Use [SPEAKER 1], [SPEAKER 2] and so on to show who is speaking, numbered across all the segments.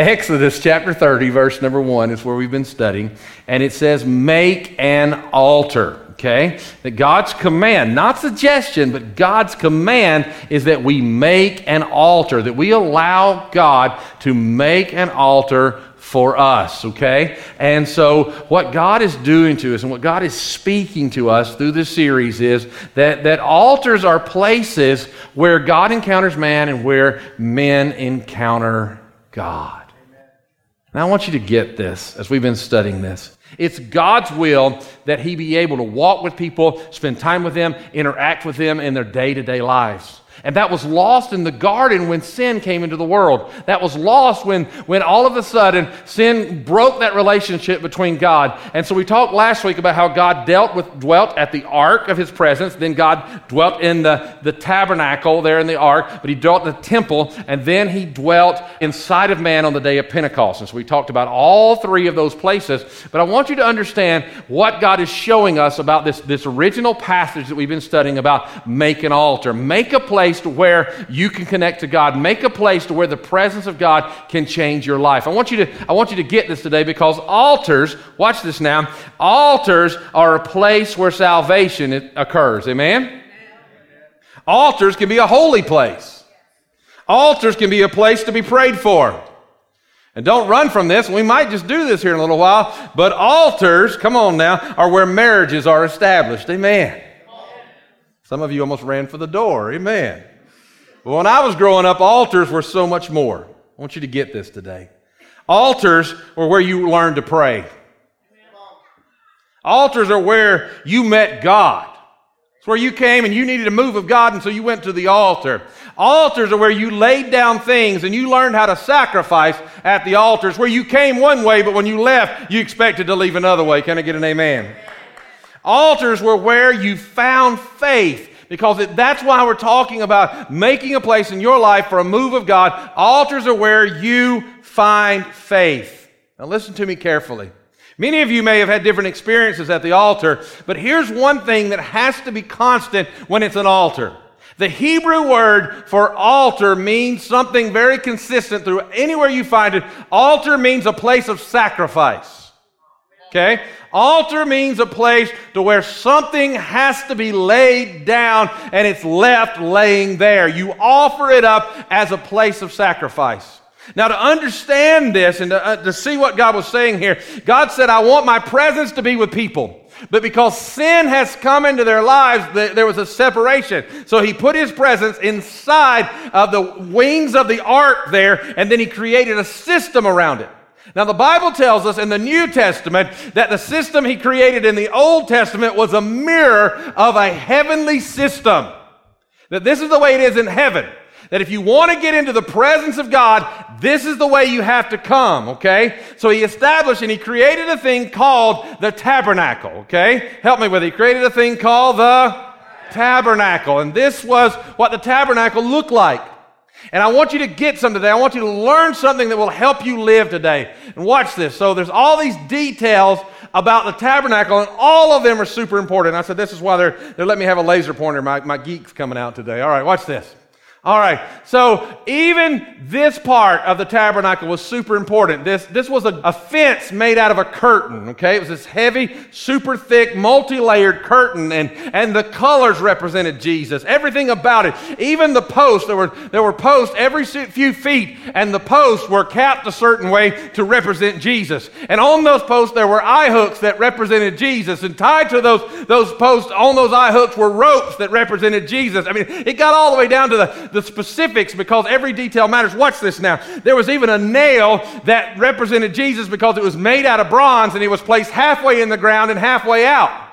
[SPEAKER 1] Exodus chapter 30, verse number 1 is where we've been studying. And it says, Make an altar. Okay? That God's command, not suggestion, but God's command is that we make an altar, that we allow God to make an altar for us, okay? And so, what God is doing to us and what God is speaking to us through this series is that, that altars are places where God encounters man and where men encounter God. And I want you to get this as we've been studying this. It's God's will that He be able to walk with people, spend time with them, interact with them in their day to day lives. And that was lost in the garden when sin came into the world. That was lost when, when all of a sudden sin broke that relationship between God. And so we talked last week about how God dealt with, dwelt at the ark of his presence. Then God dwelt in the, the tabernacle there in the ark, but he dwelt in the temple. And then he dwelt inside of man on the day of Pentecost. And so we talked about all three of those places. But I want you to understand what God is showing us about this, this original passage that we've been studying about make an altar. Make a place place to where you can connect to God. Make a place to where the presence of God can change your life. I want you to, I want you to get this today because altars, watch this now, altars are a place where salvation occurs. Amen? Altars can be a holy place. Altars can be a place to be prayed for. And don't run from this. We might just do this here in a little while. But altars, come on now, are where marriages are established. Amen. Some of you almost ran for the door. Amen. But when I was growing up, altars were so much more. I want you to get this today. Altars were where you learned to pray. Altars are where you met God. It's where you came and you needed a move of God, and so you went to the altar. Altars are where you laid down things and you learned how to sacrifice at the altars, where you came one way, but when you left, you expected to leave another way. Can I get an amen? Altars were where you found faith because it, that's why we're talking about making a place in your life for a move of God. Altars are where you find faith. Now, listen to me carefully. Many of you may have had different experiences at the altar, but here's one thing that has to be constant when it's an altar. The Hebrew word for altar means something very consistent through anywhere you find it. Altar means a place of sacrifice. Okay? Altar means a place to where something has to be laid down and it's left laying there. You offer it up as a place of sacrifice. Now, to understand this and to, uh, to see what God was saying here, God said, I want my presence to be with people. But because sin has come into their lives, there was a separation. So he put his presence inside of the wings of the ark there, and then he created a system around it. Now, the Bible tells us in the New Testament that the system he created in the Old Testament was a mirror of a heavenly system. That this is the way it is in heaven. That if you want to get into the presence of God, this is the way you have to come, okay? So he established and he created a thing called the tabernacle, okay? Help me with it. He created a thing called the tabernacle. And this was what the tabernacle looked like. And I want you to get some today. I want you to learn something that will help you live today. And watch this. So there's all these details about the tabernacle, and all of them are super important. I said, this is why they're, they're letting me have a laser pointer. My, my geek's coming out today. All right, watch this. All right. So even this part of the tabernacle was super important. This, this was a, a fence made out of a curtain. Okay. It was this heavy, super thick, multi-layered curtain and, and the colors represented Jesus. Everything about it. Even the posts, there were, there were posts every few feet and the posts were capped a certain way to represent Jesus. And on those posts, there were eye hooks that represented Jesus. And tied to those, those posts, on those eye hooks were ropes that represented Jesus. I mean, it got all the way down to the, the specifics because every detail matters. Watch this now. There was even a nail that represented Jesus because it was made out of bronze and it was placed halfway in the ground and halfway out.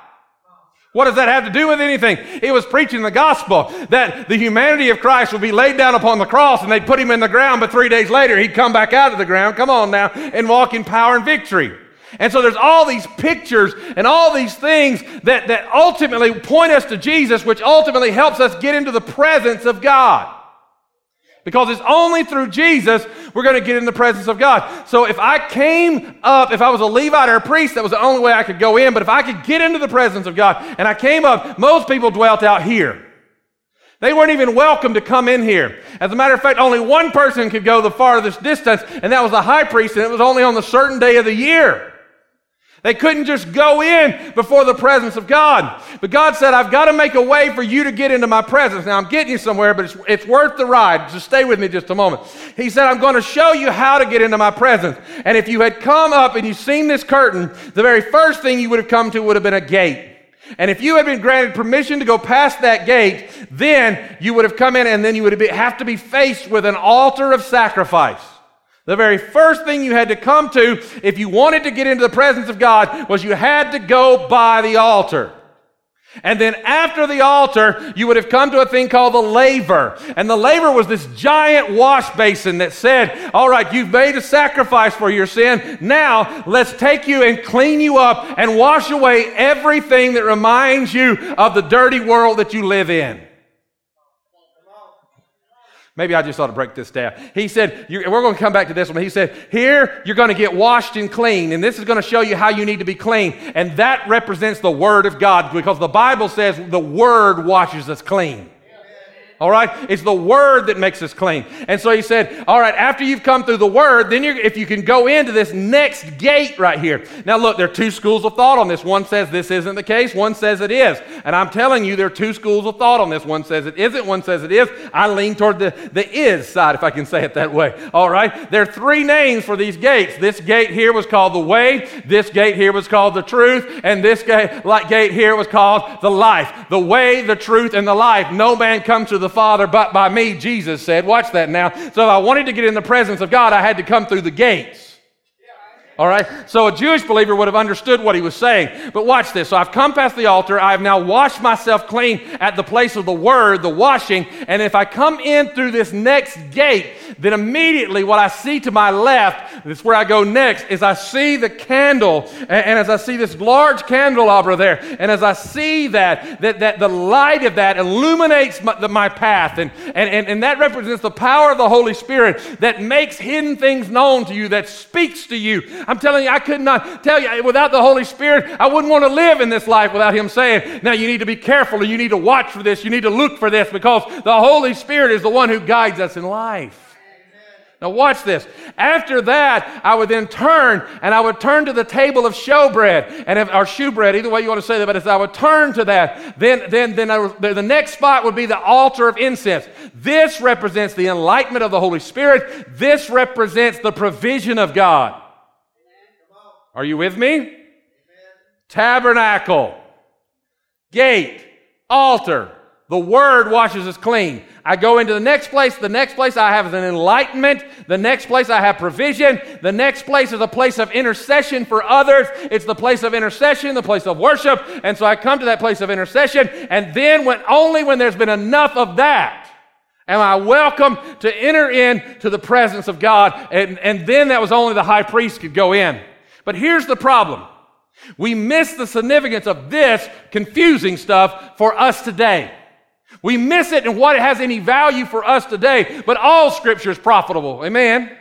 [SPEAKER 1] What does that have to do with anything? He was preaching the gospel that the humanity of Christ would be laid down upon the cross and they'd put him in the ground, but three days later he'd come back out of the ground, come on now, and walk in power and victory. And so there's all these pictures and all these things that, that ultimately point us to Jesus, which ultimately helps us get into the presence of God. Because it's only through Jesus we're going to get in the presence of God. So if I came up, if I was a Levite or a priest, that was the only way I could go in. But if I could get into the presence of God and I came up, most people dwelt out here. They weren't even welcome to come in here. As a matter of fact, only one person could go the farthest distance, and that was the high priest, and it was only on the certain day of the year. They couldn't just go in before the presence of God. But God said, I've got to make a way for you to get into my presence. Now, I'm getting you somewhere, but it's, it's worth the ride. Just stay with me just a moment. He said, I'm going to show you how to get into my presence. And if you had come up and you've seen this curtain, the very first thing you would have come to would have been a gate. And if you had been granted permission to go past that gate, then you would have come in and then you would have have to be faced with an altar of sacrifice. The very first thing you had to come to if you wanted to get into the presence of God was you had to go by the altar. And then after the altar, you would have come to a thing called the laver. And the laver was this giant wash basin that said, All right, you've made a sacrifice for your sin. Now let's take you and clean you up and wash away everything that reminds you of the dirty world that you live in. Maybe I just ought to break this down. He said, we're going to come back to this one. He said, here you're going to get washed and clean, and this is going to show you how you need to be clean. And that represents the Word of God because the Bible says the Word washes us clean. All right? It's the word that makes us clean. And so he said, All right, after you've come through the word, then you're if you can go into this next gate right here. Now, look, there are two schools of thought on this. One says this isn't the case, one says it is. And I'm telling you, there are two schools of thought on this. One says it isn't, one says it is. I lean toward the, the is side, if I can say it that way. All right? There are three names for these gates. This gate here was called the way, this gate here was called the truth, and this gate, gate here was called the life. The way, the truth, and the life. No man comes to the the Father but by me, Jesus said. Watch that now. So if I wanted to get in the presence of God, I had to come through the gates. All right? So a Jewish believer would have understood what he was saying. But watch this. So I've come past the altar. I've now washed myself clean at the place of the word, the washing. And if I come in through this next gate, then immediately what I see to my left, that's where I go next, is I see the candle. And, and as I see this large candelabra there, and as I see that, that, that the light of that illuminates my, the, my path. And, and, and, and that represents the power of the Holy Spirit that makes hidden things known to you, that speaks to you. I'm telling you, I could not tell you without the Holy Spirit, I wouldn't want to live in this life without Him saying, now you need to be careful, and you need to watch for this, you need to look for this, because the Holy Spirit is the one who guides us in life. Now, watch this. After that, I would then turn and I would turn to the table of showbread and if, or shewbread, either way you want to say that, but as I would turn to that, then, then, then I, the next spot would be the altar of incense. This represents the enlightenment of the Holy Spirit. This represents the provision of God. Are you with me? Amen. Tabernacle, gate, altar. The word washes us clean. I go into the next place. The next place I have an enlightenment. The next place I have provision. The next place is a place of intercession for others. It's the place of intercession, the place of worship. And so I come to that place of intercession. And then when only when there's been enough of that am I welcome to enter into the presence of God. And, and then that was only the high priest could go in. But here's the problem. We miss the significance of this confusing stuff for us today. We miss it and what it has any value for us today, but all scripture is profitable. Amen.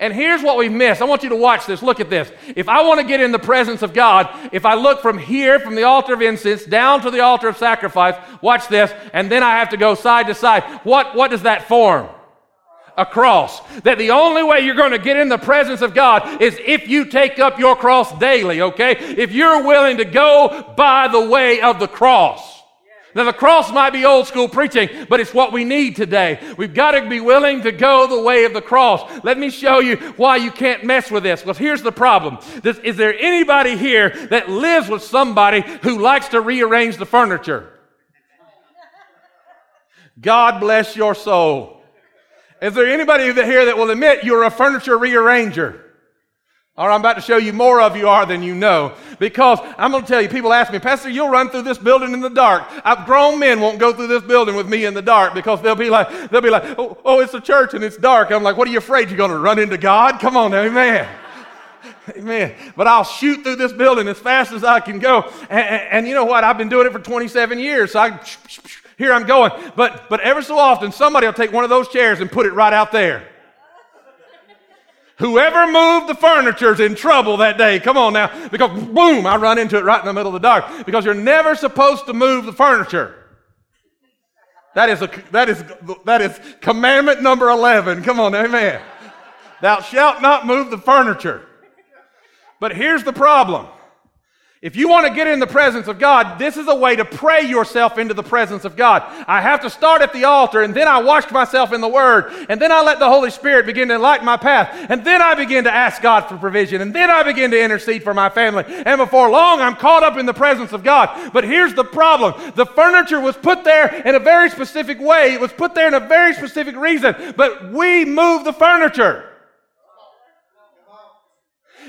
[SPEAKER 1] And here's what we miss. I want you to watch this. Look at this. If I want to get in the presence of God, if I look from here, from the altar of incense, down to the altar of sacrifice, watch this, and then I have to go side to side. What, what does that form? A cross. That the only way you're going to get in the presence of God is if you take up your cross daily, okay? If you're willing to go by the way of the cross. Now, the cross might be old school preaching, but it's what we need today. We've got to be willing to go the way of the cross. Let me show you why you can't mess with this. Because here's the problem Is there anybody here that lives with somebody who likes to rearrange the furniture? God bless your soul. Is there anybody here that will admit you're a furniture rearranger? Right, I'm about to show you more of you are than you know. Because I'm going to tell you, people ask me, Pastor, you'll run through this building in the dark. I've, grown men won't go through this building with me in the dark because they'll be like, they'll be like, oh, oh it's a church and it's dark. I'm like, what are you afraid you're going to run into God? Come on, now, amen. Amen. But I'll shoot through this building as fast as I can go. And, and, and, you know what? I've been doing it for 27 years. So I, here I'm going. But, but ever so often, somebody will take one of those chairs and put it right out there. Whoever moved the furniture's in trouble that day. Come on now. Because boom, I run into it right in the middle of the dark. Because you're never supposed to move the furniture. That is, a, that is, that is commandment number 11. Come on, amen. Thou shalt not move the furniture. But here's the problem if you want to get in the presence of God, this is a way to pray yourself into the presence of God. I have to start at the altar, and then I wash myself in the Word, and then I let the Holy Spirit begin to light my path, and then I begin to ask God for provision, and then I begin to intercede for my family. And before long, I'm caught up in the presence of God. But here's the problem the furniture was put there in a very specific way, it was put there in a very specific reason, but we move the furniture.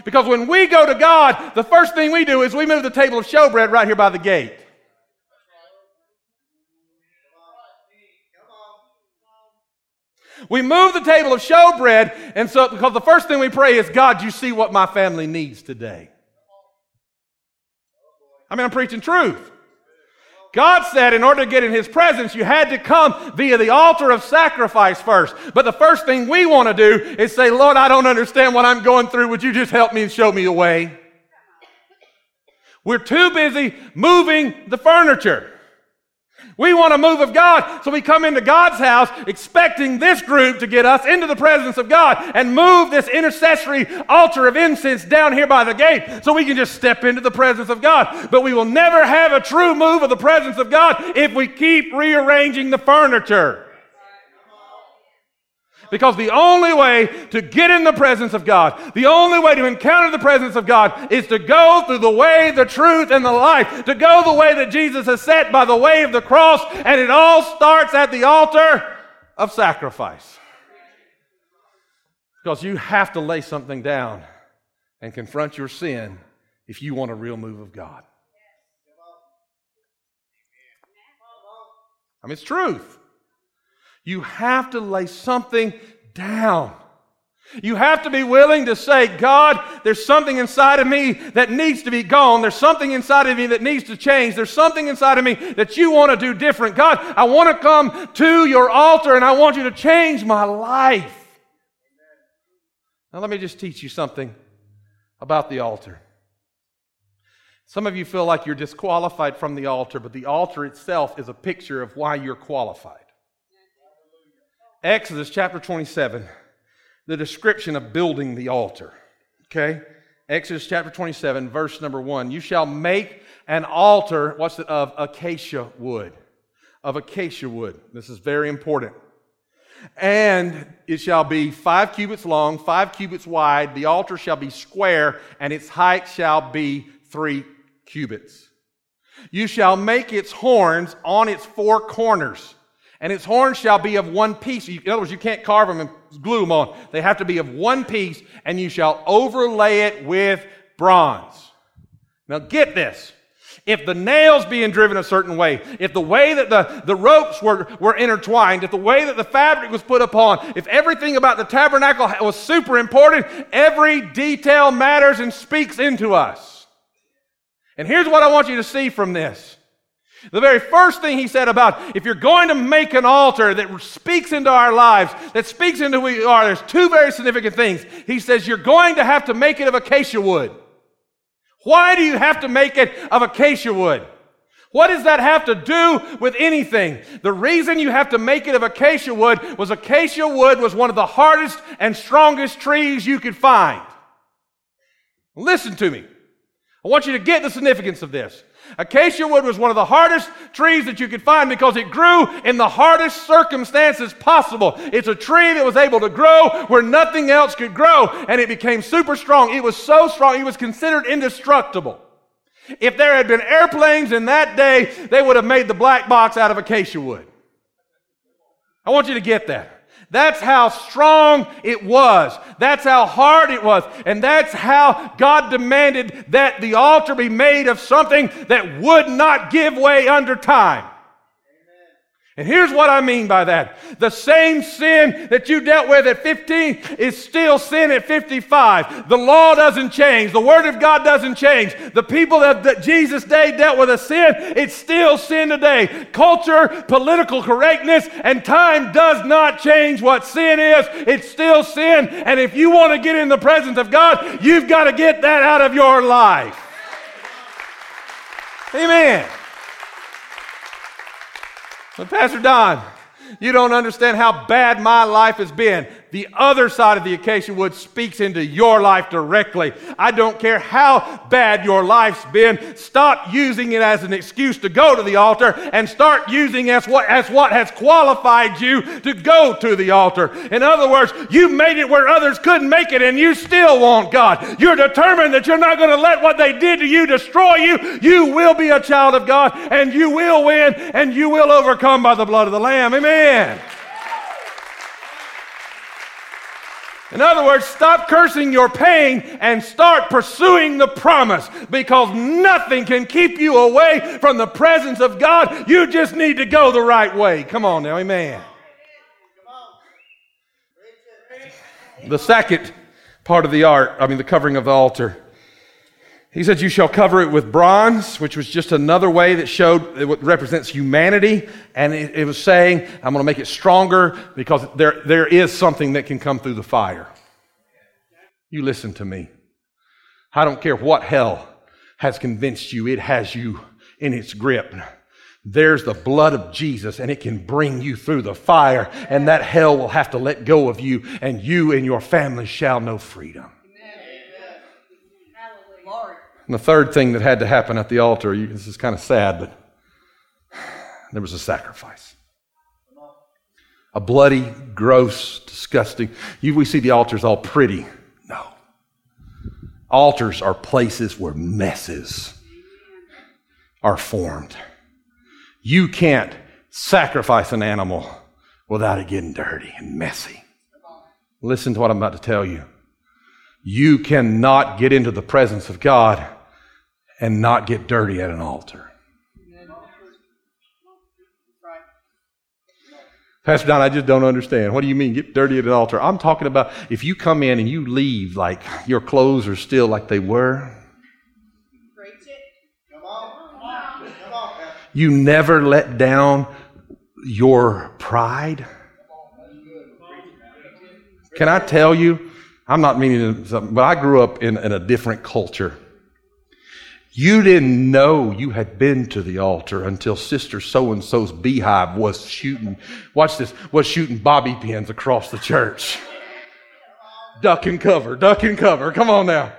[SPEAKER 1] Because when we go to God, the first thing we do is we move the table of showbread right here by the gate. We move the table of showbread, and so because the first thing we pray is, God, you see what my family needs today. I mean, I'm preaching truth. God said in order to get in His presence, you had to come via the altar of sacrifice first. But the first thing we want to do is say, Lord, I don't understand what I'm going through. Would you just help me and show me a way? We're too busy moving the furniture. We want a move of God, so we come into God's house expecting this group to get us into the presence of God and move this intercessory altar of incense down here by the gate so we can just step into the presence of God. But we will never have a true move of the presence of God if we keep rearranging the furniture. Because the only way to get in the presence of God, the only way to encounter the presence of God is to go through the way, the truth, and the life. To go the way that Jesus has set by the way of the cross. And it all starts at the altar of sacrifice. Because you have to lay something down and confront your sin if you want a real move of God. I mean, it's truth. You have to lay something down. You have to be willing to say, God, there's something inside of me that needs to be gone. There's something inside of me that needs to change. There's something inside of me that you want to do different. God, I want to come to your altar and I want you to change my life. Now, let me just teach you something about the altar. Some of you feel like you're disqualified from the altar, but the altar itself is a picture of why you're qualified. Exodus chapter 27, the description of building the altar. Okay? Exodus chapter 27, verse number 1. You shall make an altar, what's it, of acacia wood. Of acacia wood. This is very important. And it shall be five cubits long, five cubits wide. The altar shall be square, and its height shall be three cubits. You shall make its horns on its four corners and its horns shall be of one piece. In other words, you can't carve them and glue them on. They have to be of one piece, and you shall overlay it with bronze. Now get this. If the nails being driven a certain way, if the way that the, the ropes were, were intertwined, if the way that the fabric was put upon, if everything about the tabernacle was super important, every detail matters and speaks into us. And here's what I want you to see from this. The very first thing he said about if you're going to make an altar that speaks into our lives, that speaks into who we are, there's two very significant things. He says you're going to have to make it of acacia wood. Why do you have to make it of acacia wood? What does that have to do with anything? The reason you have to make it of acacia wood was acacia wood was one of the hardest and strongest trees you could find. Listen to me. I want you to get the significance of this. Acacia wood was one of the hardest trees that you could find because it grew in the hardest circumstances possible. It's a tree that was able to grow where nothing else could grow, and it became super strong. It was so strong, it was considered indestructible. If there had been airplanes in that day, they would have made the black box out of acacia wood. I want you to get that. That's how strong it was. That's how hard it was. And that's how God demanded that the altar be made of something that would not give way under time. And here's what I mean by that. The same sin that you dealt with at 15 is still sin at 55. The law doesn't change. The Word of God doesn't change. The people that, that Jesus' day dealt with a sin, it's still sin today. Culture, political correctness, and time does not change what sin is. It's still sin. And if you want to get in the presence of God, you've got to get that out of your life. Amen. But Pastor Don, you don't understand how bad my life has been. The other side of the acacia wood speaks into your life directly. I don't care how bad your life's been. Stop using it as an excuse to go to the altar and start using as what, as what has qualified you to go to the altar. In other words, you made it where others couldn't make it and you still want God. You're determined that you're not going to let what they did to you destroy you. You will be a child of God and you will win and you will overcome by the blood of the Lamb. Amen. In other words, stop cursing your pain and start pursuing the promise because nothing can keep you away from the presence of God. You just need to go the right way. Come on now, amen. The second part of the art, I mean, the covering of the altar. He said, You shall cover it with bronze, which was just another way that showed it represents humanity. And it, it was saying, I'm going to make it stronger because there, there is something that can come through the fire. You listen to me. I don't care what hell has convinced you, it has you in its grip. There's the blood of Jesus, and it can bring you through the fire, and that hell will have to let go of you, and you and your family shall know freedom. And the third thing that had to happen at the altar, you, this is kind of sad, but there was a sacrifice. A bloody, gross, disgusting. You, we see the altars all pretty. No. Altars are places where messes are formed. You can't sacrifice an animal without it getting dirty and messy. Listen to what I'm about to tell you. You cannot get into the presence of God and not get dirty at an altar. Pastor Don, I just don't understand. What do you mean get dirty at an altar? I'm talking about if you come in and you leave like your clothes are still like they were. You never let down your pride. Can I tell you? I'm not meaning something, but I grew up in, in a different culture. You didn't know you had been to the altar until Sister So and so's beehive was shooting, watch this, was shooting bobby pins across the church. Duck and cover, duck and cover. Come on now.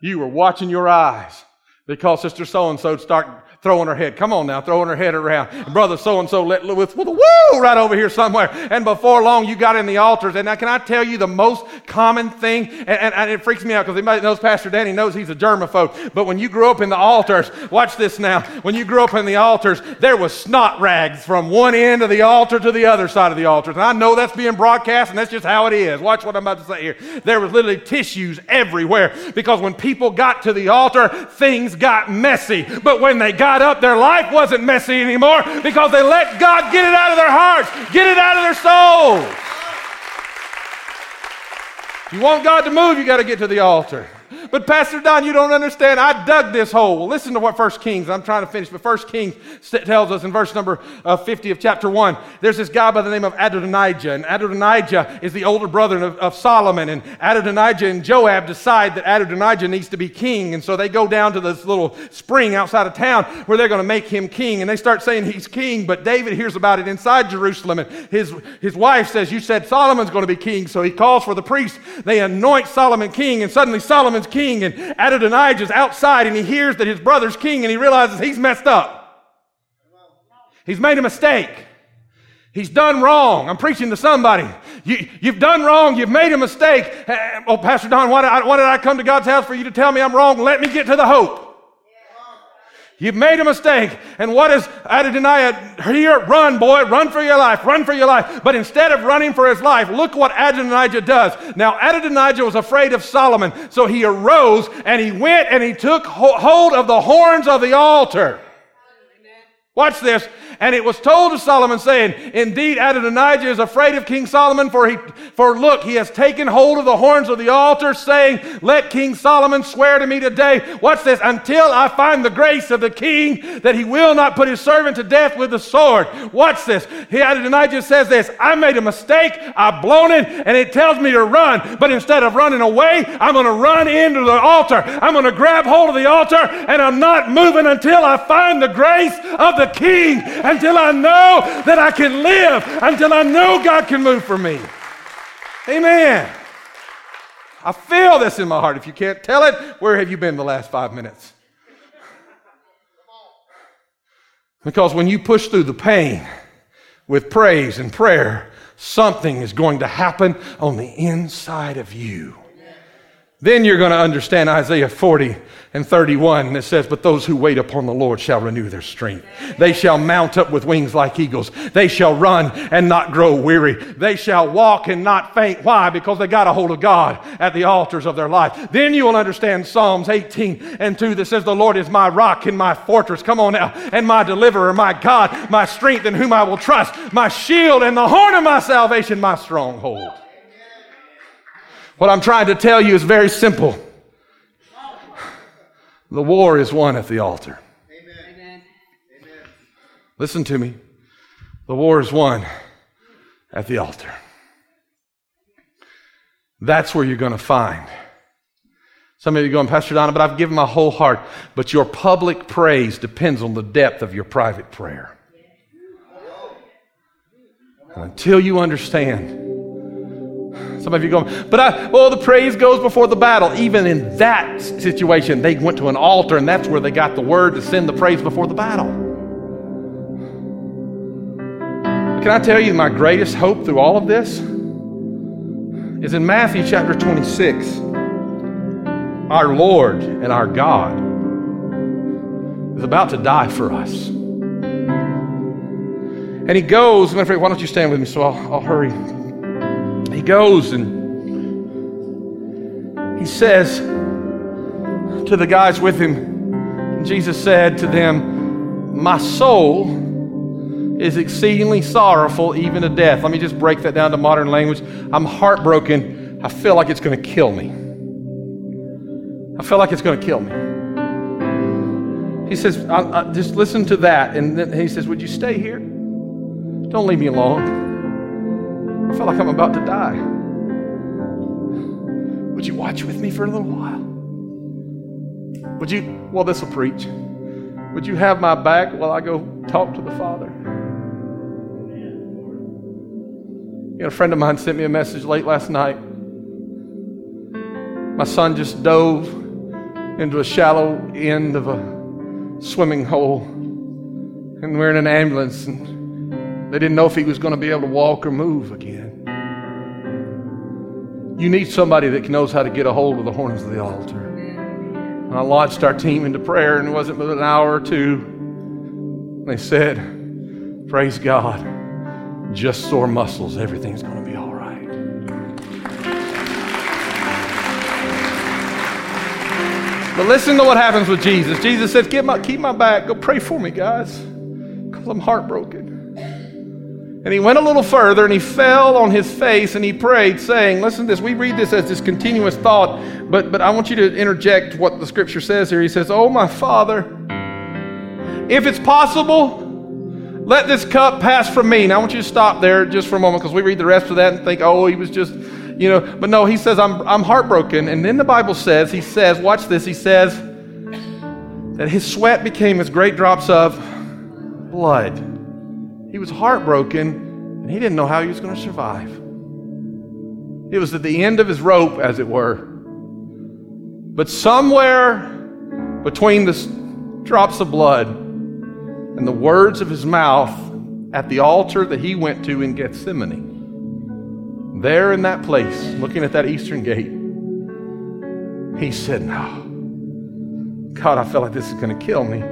[SPEAKER 1] You were watching your eyes because Sister So and so start throwing her head. Come on now, throwing her head around. And brother so and so let with, with woo right over here somewhere. And before long, you got in the altars. And now, can I tell you the most common thing? And, and, and it freaks me out because anybody knows Pastor Danny knows he's a germaphobe. But when you grew up in the altars, watch this now. When you grew up in the altars, there was snot rags from one end of the altar to the other side of the altar. And I know that's being broadcast, and that's just how it is. Watch what I'm about to say here. There was literally tissues everywhere because when people got to the altar, things got messy. But when they got got up, their life wasn't messy anymore because they let God get it out of their hearts, get it out of their souls. If you want God to move, you got to get to the altar. But Pastor Don, you don't understand. I dug this hole. Listen to what First Kings, I'm trying to finish, but First Kings tells us in verse number uh, 50 of chapter 1, there's this guy by the name of Adonijah. And Adonijah is the older brother of, of Solomon. And Adonijah and Joab decide that Adonijah needs to be king. And so they go down to this little spring outside of town where they're going to make him king. And they start saying he's king, but David hears about it inside Jerusalem. And his, his wife says, You said Solomon's going to be king. So he calls for the priests. They anoint Solomon king, and suddenly Solomon's king and Adonijah's outside, and he hears that his brother's king, and he realizes he's messed up. He's made a mistake. He's done wrong. I'm preaching to somebody. You, have done wrong. You've made a mistake. Eh, eh, oh, Pastor Don, why did, I, why did I come to God's house for you to tell me I'm wrong? Let me get to the hope. You've made a mistake. And what is Adonijah here? Run, boy, run for your life, run for your life. But instead of running for his life, look what Adonijah does. Now, Adonijah was afraid of Solomon, so he arose and he went and he took hold of the horns of the altar. Watch this. And it was told to Solomon, saying, Indeed, Adonijah is afraid of King Solomon, for, he, for look, he has taken hold of the horns of the altar, saying, Let King Solomon swear to me today, watch this, until I find the grace of the king, that he will not put his servant to death with the sword. Watch this. He, Adonijah says this, I made a mistake, I've blown it, and it tells me to run. But instead of running away, I'm going to run into the altar. I'm going to grab hold of the altar, and I'm not moving until I find the grace of the king, until I know that I can live, until I know God can move for me. Amen. I feel this in my heart. If you can't tell it, where have you been the last five minutes? Because when you push through the pain with praise and prayer, something is going to happen on the inside of you. Then you're going to understand Isaiah 40 and 31 that says, But those who wait upon the Lord shall renew their strength. They shall mount up with wings like eagles. They shall run and not grow weary. They shall walk and not faint. Why? Because they got a hold of God at the altars of their life. Then you will understand Psalms 18 and 2 that says, The Lord is my rock and my fortress. Come on now. And my deliverer, my God, my strength in whom I will trust, my shield and the horn of my salvation, my stronghold. What I'm trying to tell you is very simple. The war is won at the altar. Amen. Listen to me. The war is won at the altar. That's where you're going to find. Some of you going, Pastor Donna, but I've given my whole heart. But your public praise depends on the depth of your private prayer. Until you understand some of you go, but I, well, the praise goes before the battle. Even in that situation, they went to an altar, and that's where they got the word to send the praise before the battle. Can I tell you my greatest hope through all of this? Is in Matthew chapter 26. Our Lord and our God is about to die for us. And he goes, why don't you stand with me so I'll, I'll hurry he goes and he says to the guys with him, Jesus said to them, My soul is exceedingly sorrowful, even to death. Let me just break that down to modern language. I'm heartbroken. I feel like it's going to kill me. I feel like it's going to kill me. He says, I, I, just listen to that. And then he says, Would you stay here? Don't leave me alone. I feel like I'm about to die. Would you watch with me for a little while? Would you, well, this will preach. Would you have my back while I go talk to the Father? You know, a friend of mine sent me a message late last night. My son just dove into a shallow end of a swimming hole, and we're in an ambulance, and they didn't know if he was going to be able to walk or move again. You need somebody that knows how to get a hold of the horns of the altar. And I launched our team into prayer, and it wasn't but an hour or two. They said, Praise God, just sore muscles, everything's going to be all right. But listen to what happens with Jesus. Jesus says, my, keep my back. Go pray for me, guys, because I'm heartbroken. And he went a little further and he fell on his face and he prayed, saying, Listen to this. We read this as this continuous thought, but, but I want you to interject what the scripture says here. He says, Oh, my Father, if it's possible, let this cup pass from me. Now, I want you to stop there just for a moment because we read the rest of that and think, Oh, he was just, you know. But no, he says, I'm, I'm heartbroken. And then the Bible says, He says, watch this, he says, that his sweat became as great drops of blood. He was heartbroken and he didn't know how he was going to survive. It was at the end of his rope, as it were. But somewhere between the drops of blood and the words of his mouth at the altar that he went to in Gethsemane, there in that place, looking at that eastern gate, he said, No. God, I feel like this is going to kill me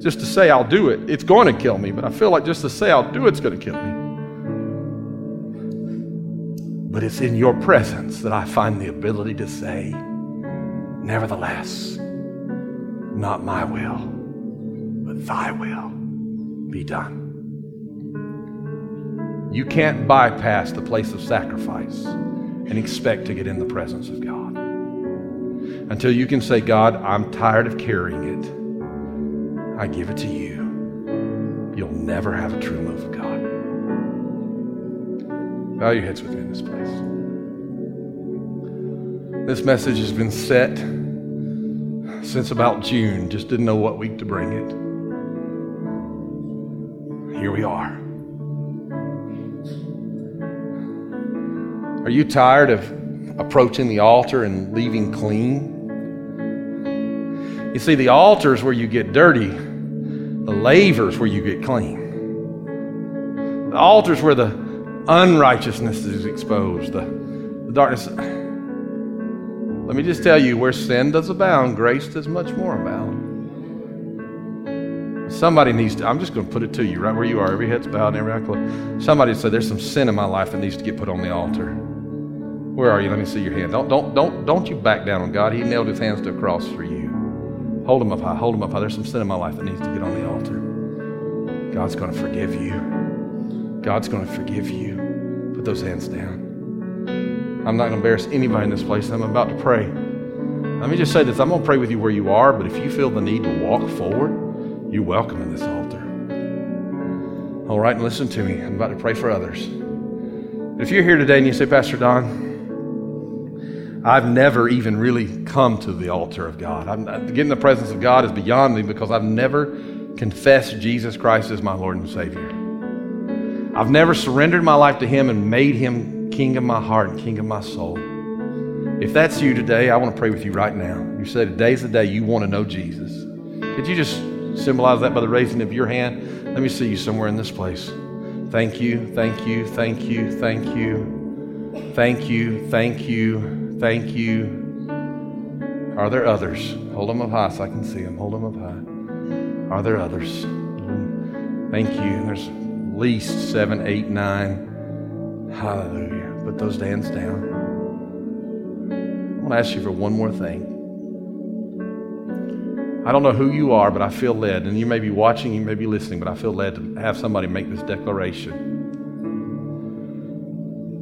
[SPEAKER 1] just to say I'll do it, it's going to kill me. But I feel like just to say I'll do it's going to kill me. But it's in your presence that I find the ability to say, Nevertheless, not my will, but thy will. be done. You can't bypass the place of sacrifice and expect to get in the presence of God until you can say, God, I'm tired of carrying it. I give it to you. You'll never have a true move of God. Bow your heads with me in this place. This message has been set since about June. Just didn't know what week to bring it. Here we are. Are you tired of approaching the altar and leaving clean? You see, the altar is where you get dirty, the laver is where you get clean. The altar is where the unrighteousness is exposed, the, the darkness. Let me just tell you where sin does abound, grace does much more abound. Somebody needs to, I'm just going to put it to you right where you are, every head's bowed and every eye closed. Somebody said, There's some sin in my life that needs to get put on the altar. Where are you? Let me see your hand. Don't, don't, don't, don't you back down on God. He nailed his hands to a cross for you. Hold them up high. Hold them up high. There's some sin in my life that needs to get on the altar. God's going to forgive you. God's going to forgive you. Put those hands down. I'm not going to embarrass anybody in this place. I'm about to pray. Let me just say this I'm going to pray with you where you are, but if you feel the need to walk forward, you're welcome in this altar. All right, and listen to me. I'm about to pray for others. If you're here today and you say, Pastor Don, I've never even really come to the altar of God. I'm, getting in the presence of God is beyond me because I've never confessed Jesus Christ as my Lord and Savior. I've never surrendered my life to Him and made Him King of my heart and King of my soul. If that's you today, I want to pray with you right now. You say today's the day you want to know Jesus. Could you just symbolize that by the raising of your hand? Let me see you somewhere in this place. Thank you, thank you, thank you, thank you, thank you, thank you. Thank you. Are there others? Hold them up high so I can see them. Hold them up high. Are there others? Thank you. There's at least seven, eight, nine. Hallelujah. Put those hands down. I want to ask you for one more thing. I don't know who you are, but I feel led, and you may be watching, you may be listening, but I feel led to have somebody make this declaration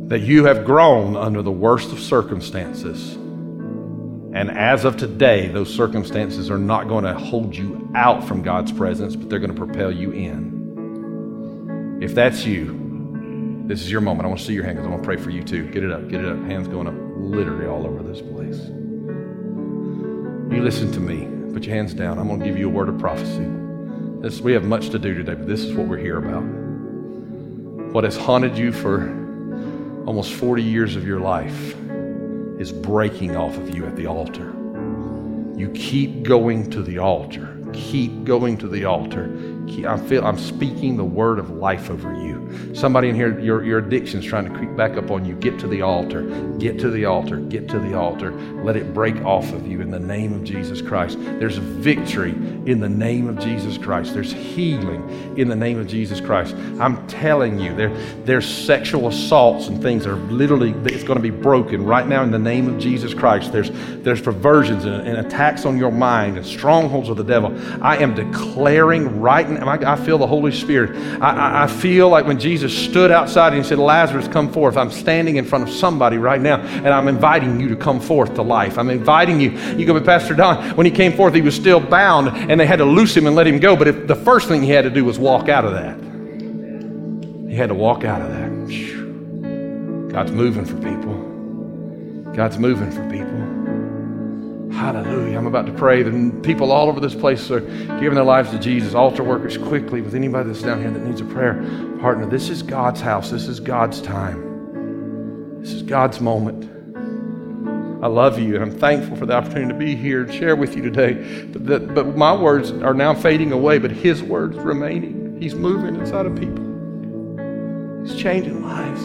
[SPEAKER 1] that you have grown under the worst of circumstances. And as of today, those circumstances are not going to hold you out from God's presence, but they're going to propel you in. If that's you, this is your moment. I want to see your hand because I want to pray for you too. Get it up, get it up. Hands going up literally all over this place. You listen to me. Put your hands down. I'm going to give you a word of prophecy. This, we have much to do today, but this is what we're here about. What has haunted you for almost 40 years of your life is breaking off of you at the altar. You keep going to the altar. Keep going to the altar. I feel I'm speaking the word of life over you. Somebody in here, your, your addiction's trying to creep back up on you. Get to the altar. Get to the altar. Get to the altar. Let it break off of you in the name of Jesus Christ. There's victory in the name of Jesus Christ. There's healing in the name of Jesus Christ. I'm telling you, there, there's sexual assaults and things that are literally, it's going to be broken right now in the name of Jesus Christ. There's, there's perversions and, and attacks on your mind and strongholds of the devil. I am declaring right now, I, I feel the Holy Spirit. I, I, I feel like when Jesus stood outside and he said, Lazarus, come forth. I'm standing in front of somebody right now, and I'm inviting you to come forth to life. I'm inviting you. You go, but Pastor Don, when he came forth, he was still bound, and they had to loose him and let him go. But if, the first thing he had to do was walk out of that. He had to walk out of that. God's moving for people. God's moving for people. Hallelujah. I'm about to pray. The people all over this place are giving their lives to Jesus. Altar workers, quickly, with anybody that's down here that needs a prayer partner. This is God's house. This is God's time. This is God's moment. I love you, and I'm thankful for the opportunity to be here and share with you today. But, but my words are now fading away, but His words remaining. He's moving inside of people. He's changing lives.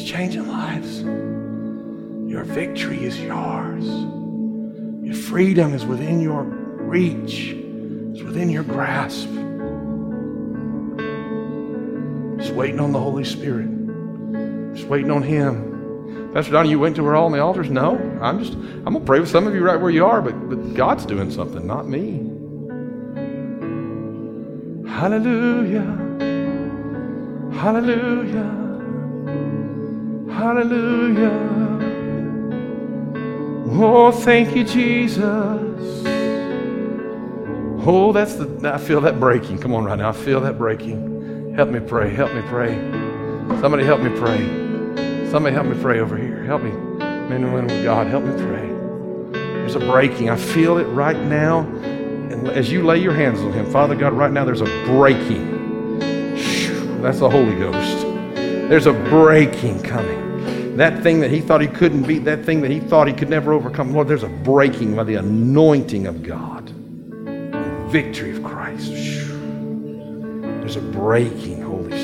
[SPEAKER 1] He's changing lives. Your victory is yours. Your freedom is within your reach, it's within your grasp. Just waiting on the Holy Spirit. Just waiting on Him. Pastor Donnie, you went to her all on the altars? No. I'm just, I'm going to pray with some of you right where you are, but, but God's doing something, not me. Hallelujah. Hallelujah. Hallelujah. Oh, thank you, Jesus. Oh, that's the, I feel that breaking. Come on right now. I feel that breaking. Help me pray. Help me pray. Somebody help me pray. Somebody help me pray over here. Help me. Men and women of God, help me pray. There's a breaking. I feel it right now. And as you lay your hands on him, Father God, right now there's a breaking. That's the Holy Ghost. There's a breaking coming. That thing that he thought he couldn't beat, that thing that he thought he could never overcome, Lord, there's a breaking by the anointing of God, the victory of Christ. There's a breaking, Holy Spirit.